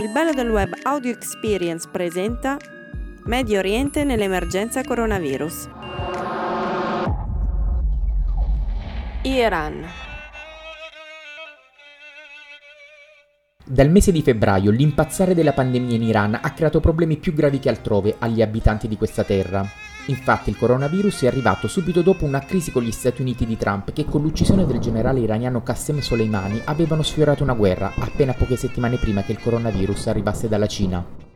Il bello del web Audio Experience presenta Medio Oriente nell'emergenza coronavirus. Iran. Dal mese di febbraio l'impazzare della pandemia in Iran ha creato problemi più gravi che altrove agli abitanti di questa terra. Infatti il coronavirus è arrivato subito dopo una crisi con gli Stati Uniti di Trump che con l'uccisione del generale iraniano Qassem Soleimani avevano sfiorato una guerra appena poche settimane prima che il coronavirus arrivasse dalla Cina.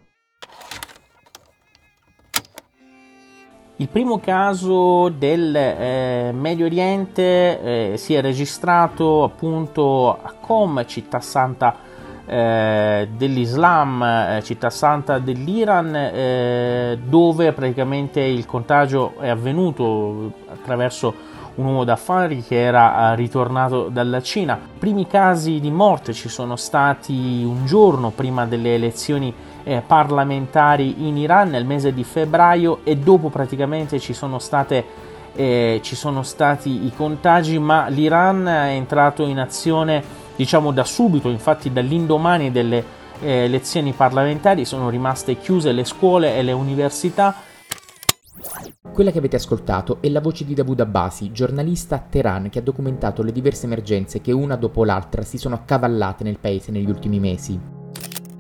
Il primo caso del eh, Medio Oriente eh, si è registrato appunto a Qom, città santa eh, dell'Islam, eh, città santa dell'Iran, eh, dove praticamente il contagio è avvenuto attraverso un uomo d'affari che era eh, ritornato dalla Cina. I primi casi di morte ci sono stati un giorno prima delle elezioni eh, parlamentari in Iran nel mese di febbraio e dopo praticamente ci sono state eh, ci sono stati i contagi, ma l'Iran è entrato in azione diciamo da subito, infatti dall'indomani delle eh, elezioni parlamentari sono rimaste chiuse le scuole e le università. Quella che avete ascoltato è la voce di Davud Abbasi, giornalista a Teheran che ha documentato le diverse emergenze che una dopo l'altra si sono accavallate nel paese negli ultimi mesi.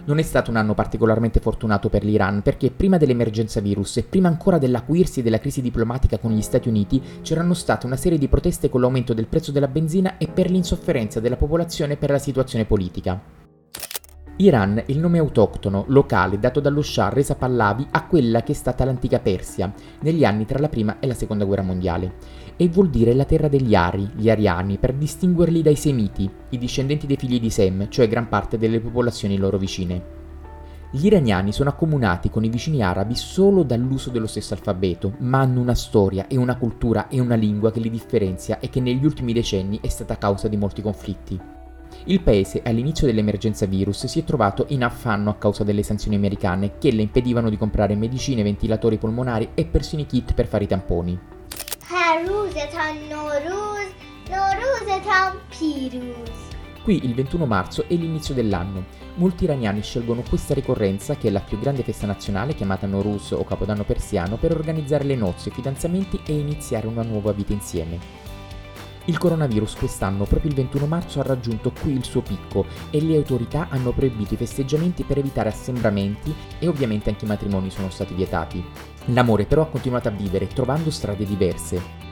Non è stato un anno particolarmente fortunato per l'Iran perché prima dell'emergenza virus e prima ancora dell'acuirsi della crisi diplomatica con gli Stati Uniti c'erano state una serie di proteste con l'aumento del prezzo della benzina e per l'insofferenza della popolazione per la situazione politica. Iran è il nome autoctono, locale, dato dallo Shah Reza Pahlavi a quella che è stata l'antica Persia, negli anni tra la prima e la seconda guerra mondiale e vuol dire la terra degli Ari, gli Ariani, per distinguerli dai Semiti, i discendenti dei figli di Sem, cioè gran parte delle popolazioni loro vicine. Gli iraniani sono accomunati con i vicini arabi solo dall'uso dello stesso alfabeto, ma hanno una storia e una cultura e una lingua che li differenzia e che negli ultimi decenni è stata causa di molti conflitti. Il paese all'inizio dell'emergenza virus si è trovato in affanno a causa delle sanzioni americane che le impedivano di comprare medicine, ventilatori polmonari e persino i kit per fare i tamponi. روزتان نوروز نوروزتان پیروز Qui il 21 marzo è l'inizio dell'anno. Molti iraniani scelgono questa ricorrenza, che è la più grande festa nazionale chiamata Noruz o Capodanno persiano, per organizzare le nozze, i fidanzamenti e iniziare una nuova vita insieme. Il coronavirus quest'anno, proprio il 21 marzo, ha raggiunto qui il suo picco e le autorità hanno proibito i festeggiamenti per evitare assembramenti e ovviamente anche i matrimoni sono stati vietati. L'amore però ha continuato a vivere, trovando strade diverse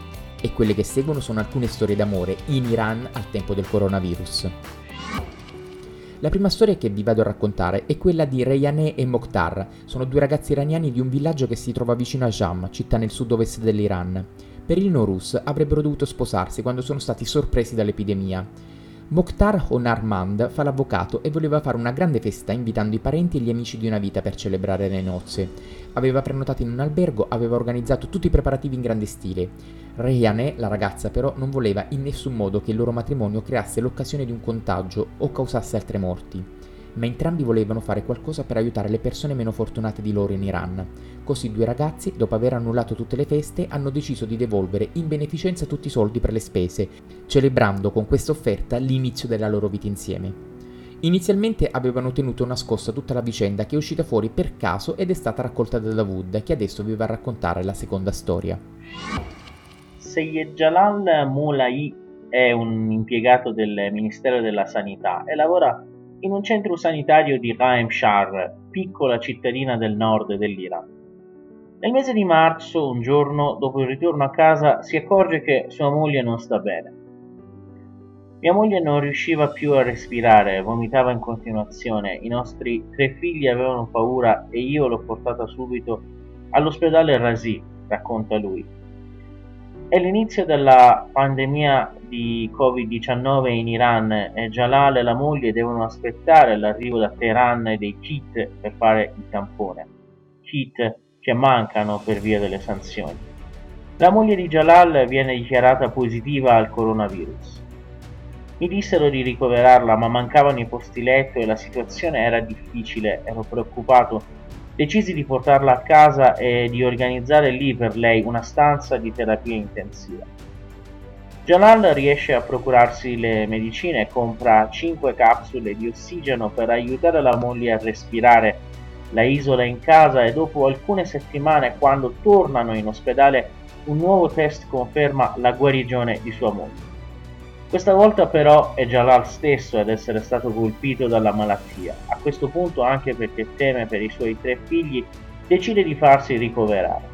e quelle che seguono sono alcune storie d'amore in Iran al tempo del coronavirus. La prima storia che vi vado a raccontare è quella di Reyhaneh e Mokhtar, sono due ragazzi iraniani di un villaggio che si trova vicino a Jam, città nel sud-ovest dell'Iran. Per il Norus avrebbero dovuto sposarsi quando sono stati sorpresi dall'epidemia. Mokhtar Honarmand fa l'avvocato e voleva fare una grande festa invitando i parenti e gli amici di una vita per celebrare le nozze. Aveva prenotato in un albergo, aveva organizzato tutti i preparativi in grande stile. Reyane, la ragazza però, non voleva in nessun modo che il loro matrimonio creasse l'occasione di un contagio o causasse altre morti. Ma entrambi volevano fare qualcosa per aiutare le persone meno fortunate di loro in Iran. Così due ragazzi, dopo aver annullato tutte le feste, hanno deciso di devolvere in beneficenza tutti i soldi per le spese, celebrando con questa offerta l'inizio della loro vita insieme. Inizialmente avevano tenuto nascosta tutta la vicenda che è uscita fuori per caso ed è stata raccolta da Dawood, che adesso vi va a raccontare la seconda storia. Seyed Jalal Moulai è un impiegato del Ministero della Sanità e lavora in un centro sanitario di Qaim Shar, piccola cittadina del nord dell'Iran. Nel mese di marzo, un giorno dopo il ritorno a casa, si accorge che sua moglie non sta bene. Mia moglie non riusciva più a respirare, vomitava in continuazione, i nostri tre figli avevano paura e io l'ho portata subito all'ospedale Razi, racconta lui. È l'inizio della pandemia di Covid-19 in Iran e Jalal e la moglie devono aspettare l'arrivo da Teheran dei kit per fare il tampone. Kit che mancano per via delle sanzioni. La moglie di Jalal viene dichiarata positiva al coronavirus. Mi dissero di ricoverarla, ma mancavano i posti letto e la situazione era difficile, ero preoccupato. Decisi di portarla a casa e di organizzare lì per lei una stanza di terapia intensiva. Jalal riesce a procurarsi le medicine e compra 5 capsule di ossigeno per aiutare la moglie a respirare. La isola in casa e dopo alcune settimane, quando tornano in ospedale, un nuovo test conferma la guarigione di sua moglie. Questa volta però è Jalal stesso ad essere stato colpito dalla malattia. A questo punto, anche perché teme per i suoi tre figli, decide di farsi ricoverare.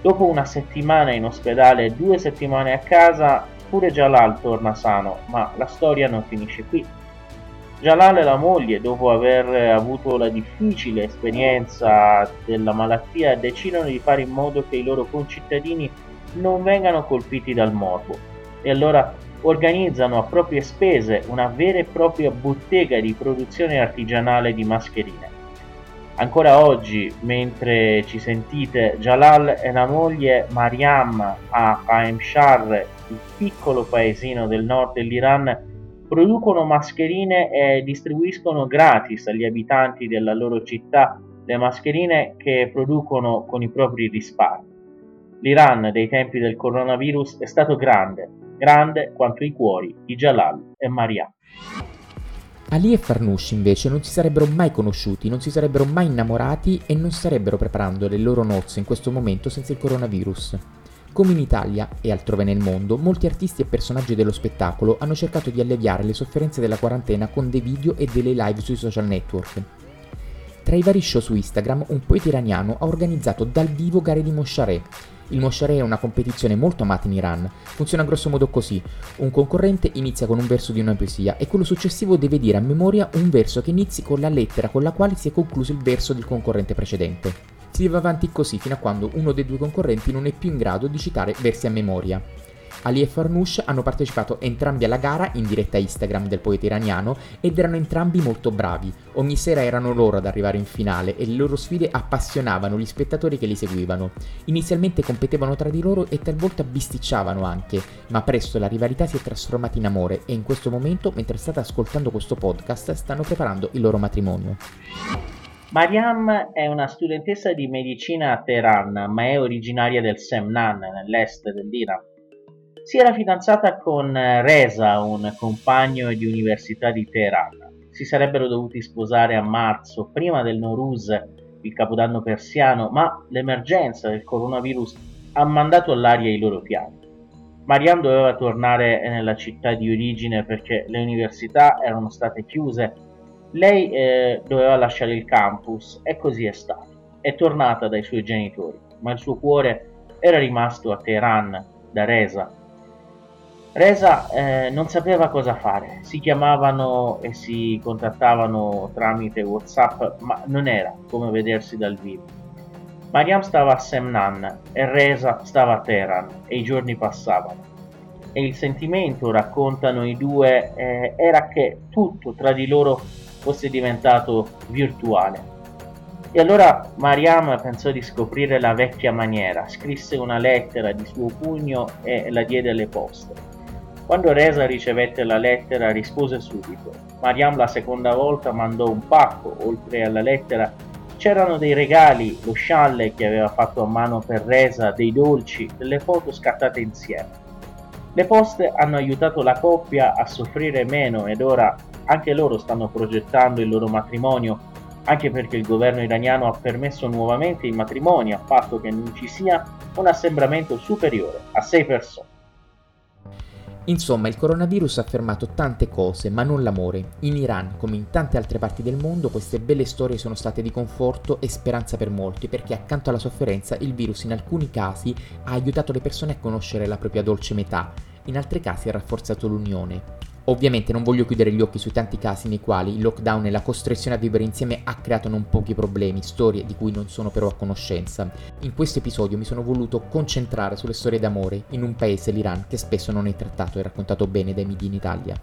Dopo una settimana in ospedale e due settimane a casa, pure Jalal torna sano, ma la storia non finisce qui. Jalal e la moglie, dopo aver avuto la difficile esperienza della malattia, decidono di fare in modo che i loro concittadini non vengano colpiti dal morbo e allora organizzano a proprie spese una vera e propria bottega di produzione artigianale di mascherine. Ancora oggi, mentre ci sentite, Jalal e la moglie Mariam a Aemshar, il piccolo paesino del nord dell'Iran, producono mascherine e distribuiscono gratis agli abitanti della loro città le mascherine che producono con i propri risparmi. L'Iran dei tempi del coronavirus è stato grande, grande quanto i cuori di Jalal e Mariam. Ali e Farnoush invece non si sarebbero mai conosciuti, non si sarebbero mai innamorati e non starebbero preparando le loro nozze in questo momento senza il coronavirus. Come in Italia e altrove nel mondo, molti artisti e personaggi dello spettacolo hanno cercato di alleviare le sofferenze della quarantena con dei video e delle live sui social network. Tra i vari show su Instagram, un poeta iraniano ha organizzato dal vivo gare di Moshareh, il Moshareh è una competizione molto amata in Iran. Funziona grosso modo così. Un concorrente inizia con un verso di una poesia e quello successivo deve dire a memoria un verso che inizi con la lettera con la quale si è concluso il verso del concorrente precedente. Si va avanti così fino a quando uno dei due concorrenti non è più in grado di citare versi a memoria. Ali e Farnoush hanno partecipato entrambi alla gara in diretta Instagram del poeta iraniano ed erano entrambi molto bravi. Ogni sera erano loro ad arrivare in finale e le loro sfide appassionavano gli spettatori che li seguivano. Inizialmente competevano tra di loro e talvolta bisticciavano anche, ma presto la rivalità si è trasformata in amore e in questo momento, mentre state ascoltando questo podcast, stanno preparando il loro matrimonio. Mariam è una studentessa di medicina a Teheran, ma è originaria del Semnan, nell'est dell'Iran. Si era fidanzata con eh, Reza, un compagno di università di Teheran. Si sarebbero dovuti sposare a marzo, prima del Nowruz, il capodanno persiano, ma l'emergenza del coronavirus ha mandato all'aria i loro piani. Mariam doveva tornare nella città di origine perché le università erano state chiuse. Lei eh, doveva lasciare il campus e così è stato. È tornata dai suoi genitori, ma il suo cuore era rimasto a Teheran, da Reza, Resa eh, non sapeva cosa fare, si chiamavano e si contattavano tramite Whatsapp, ma non era come vedersi dal vivo. Mariam stava a Semnan e Resa stava a Teheran e i giorni passavano. E il sentimento, raccontano i due, eh, era che tutto tra di loro fosse diventato virtuale. E allora Mariam pensò di scoprire la vecchia maniera, scrisse una lettera di suo pugno e la diede alle poste. Quando Reza ricevette la lettera rispose subito. Mariam la seconda volta mandò un pacco, oltre alla lettera c'erano dei regali, lo scialle che aveva fatto a mano per Reza, dei dolci, delle foto scattate insieme. Le poste hanno aiutato la coppia a soffrire meno ed ora anche loro stanno progettando il loro matrimonio, anche perché il governo iraniano ha permesso nuovamente il matrimonio a patto che non ci sia un assembramento superiore a sei persone. Insomma, il coronavirus ha fermato tante cose, ma non l'amore. In Iran, come in tante altre parti del mondo, queste belle storie sono state di conforto e speranza per molti, perché accanto alla sofferenza il virus in alcuni casi ha aiutato le persone a conoscere la propria dolce metà, in altri casi ha rafforzato l'unione. Ovviamente non voglio chiudere gli occhi sui tanti casi nei quali il lockdown e la costrizione a vivere insieme ha creato non pochi problemi, storie di cui non sono però a conoscenza. In questo episodio mi sono voluto concentrare sulle storie d'amore in un paese, l'Iran, che spesso non è trattato e raccontato bene dai media in Italia.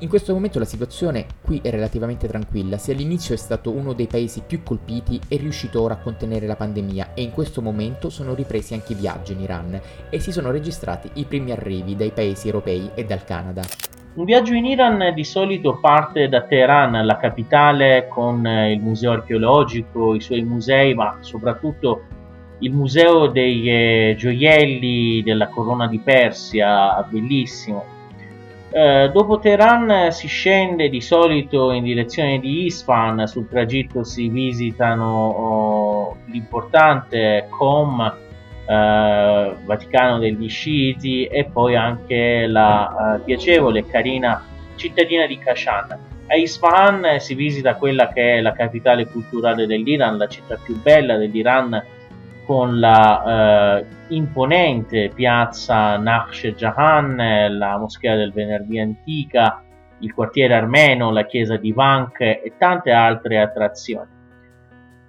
In questo momento la situazione qui è relativamente tranquilla, se all'inizio è stato uno dei paesi più colpiti è riuscito ora a contenere la pandemia e in questo momento sono ripresi anche i viaggi in Iran e si sono registrati i primi arrivi dai paesi europei e dal Canada. Un viaggio in Iran di solito parte da Teheran, la capitale, con eh, il museo archeologico, i suoi musei, ma soprattutto il museo dei eh, gioielli della corona di Persia, bellissimo. Eh, dopo Teheran si scende di solito in direzione di Isfahan, sul tragitto si visitano oh, l'importante Com, eh, Vaticano degli Sciiti e poi anche la eh, piacevole e carina cittadina di Kashan. A Isfahan si visita quella che è la capitale culturale dell'Iran, la città più bella dell'Iran con la eh, imponente piazza Nakhsh Jahan, la moschea del venerdì antica, il quartiere armeno, la chiesa di Vank e tante altre attrazioni.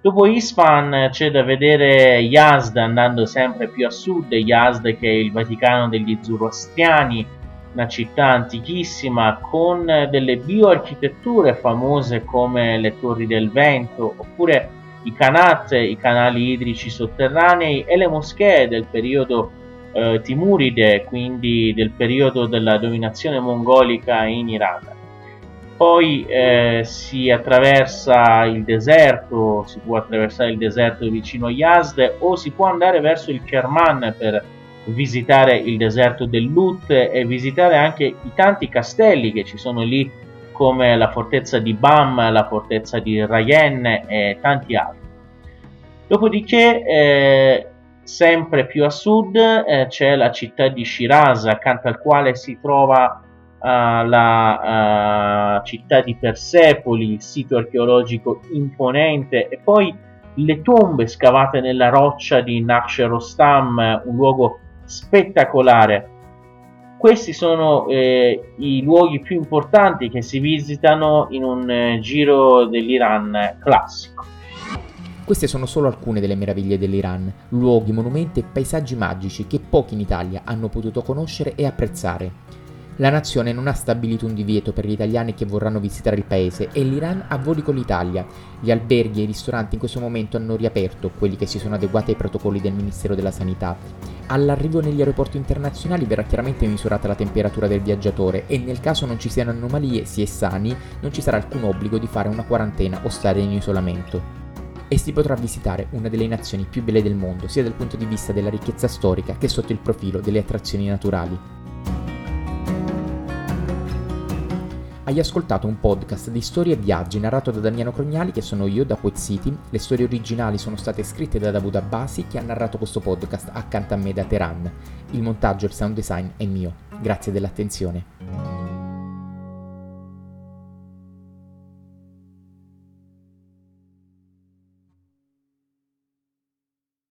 Dopo Isfahan c'è da vedere Yazd andando sempre più a sud, Yazd che è il Vaticano degli Zoroastriani, una città antichissima con delle bioarchitetture famose come le Torri del Vento oppure i canat, i canali idrici sotterranei e le moschee del periodo eh, Timuride, quindi del periodo della dominazione mongolica in Iran. Poi eh, si attraversa il deserto, si può attraversare il deserto vicino a Yazd o si può andare verso il Kerman per visitare il deserto del Lut e visitare anche i tanti castelli che ci sono lì come la fortezza di Bam, la fortezza di Rayen e tanti altri. Dopodiché, eh, sempre più a sud, eh, c'è la città di Shiraz, accanto al quale si trova la uh, città di Persepoli, il sito archeologico imponente, e poi le tombe scavate nella roccia di Nakhsh Rostam, un luogo spettacolare questi sono eh, i luoghi più importanti che si visitano in un eh, giro dell'Iran classico. Queste sono solo alcune delle meraviglie dell'Iran, luoghi, monumenti e paesaggi magici che pochi in Italia hanno potuto conoscere e apprezzare. La nazione non ha stabilito un divieto per gli italiani che vorranno visitare il paese e l'Iran ha voli con l'Italia. Gli alberghi e i ristoranti in questo momento hanno riaperto, quelli che si sono adeguati ai protocolli del Ministero della Sanità. All'arrivo negli aeroporti internazionali verrà chiaramente misurata la temperatura del viaggiatore e nel caso non ci siano anomalie, si è sani, non ci sarà alcun obbligo di fare una quarantena o stare in isolamento e si potrà visitare una delle nazioni più belle del mondo, sia dal punto di vista della ricchezza storica che sotto il profilo delle attrazioni naturali. Hai ascoltato un podcast di storie e viaggi narrato da Damiano Crognali, che sono io da Poet City. Le storie originali sono state scritte da Davud Abbasi, che ha narrato questo podcast accanto a me da Teheran. Il montaggio e il sound design è mio. Grazie dell'attenzione.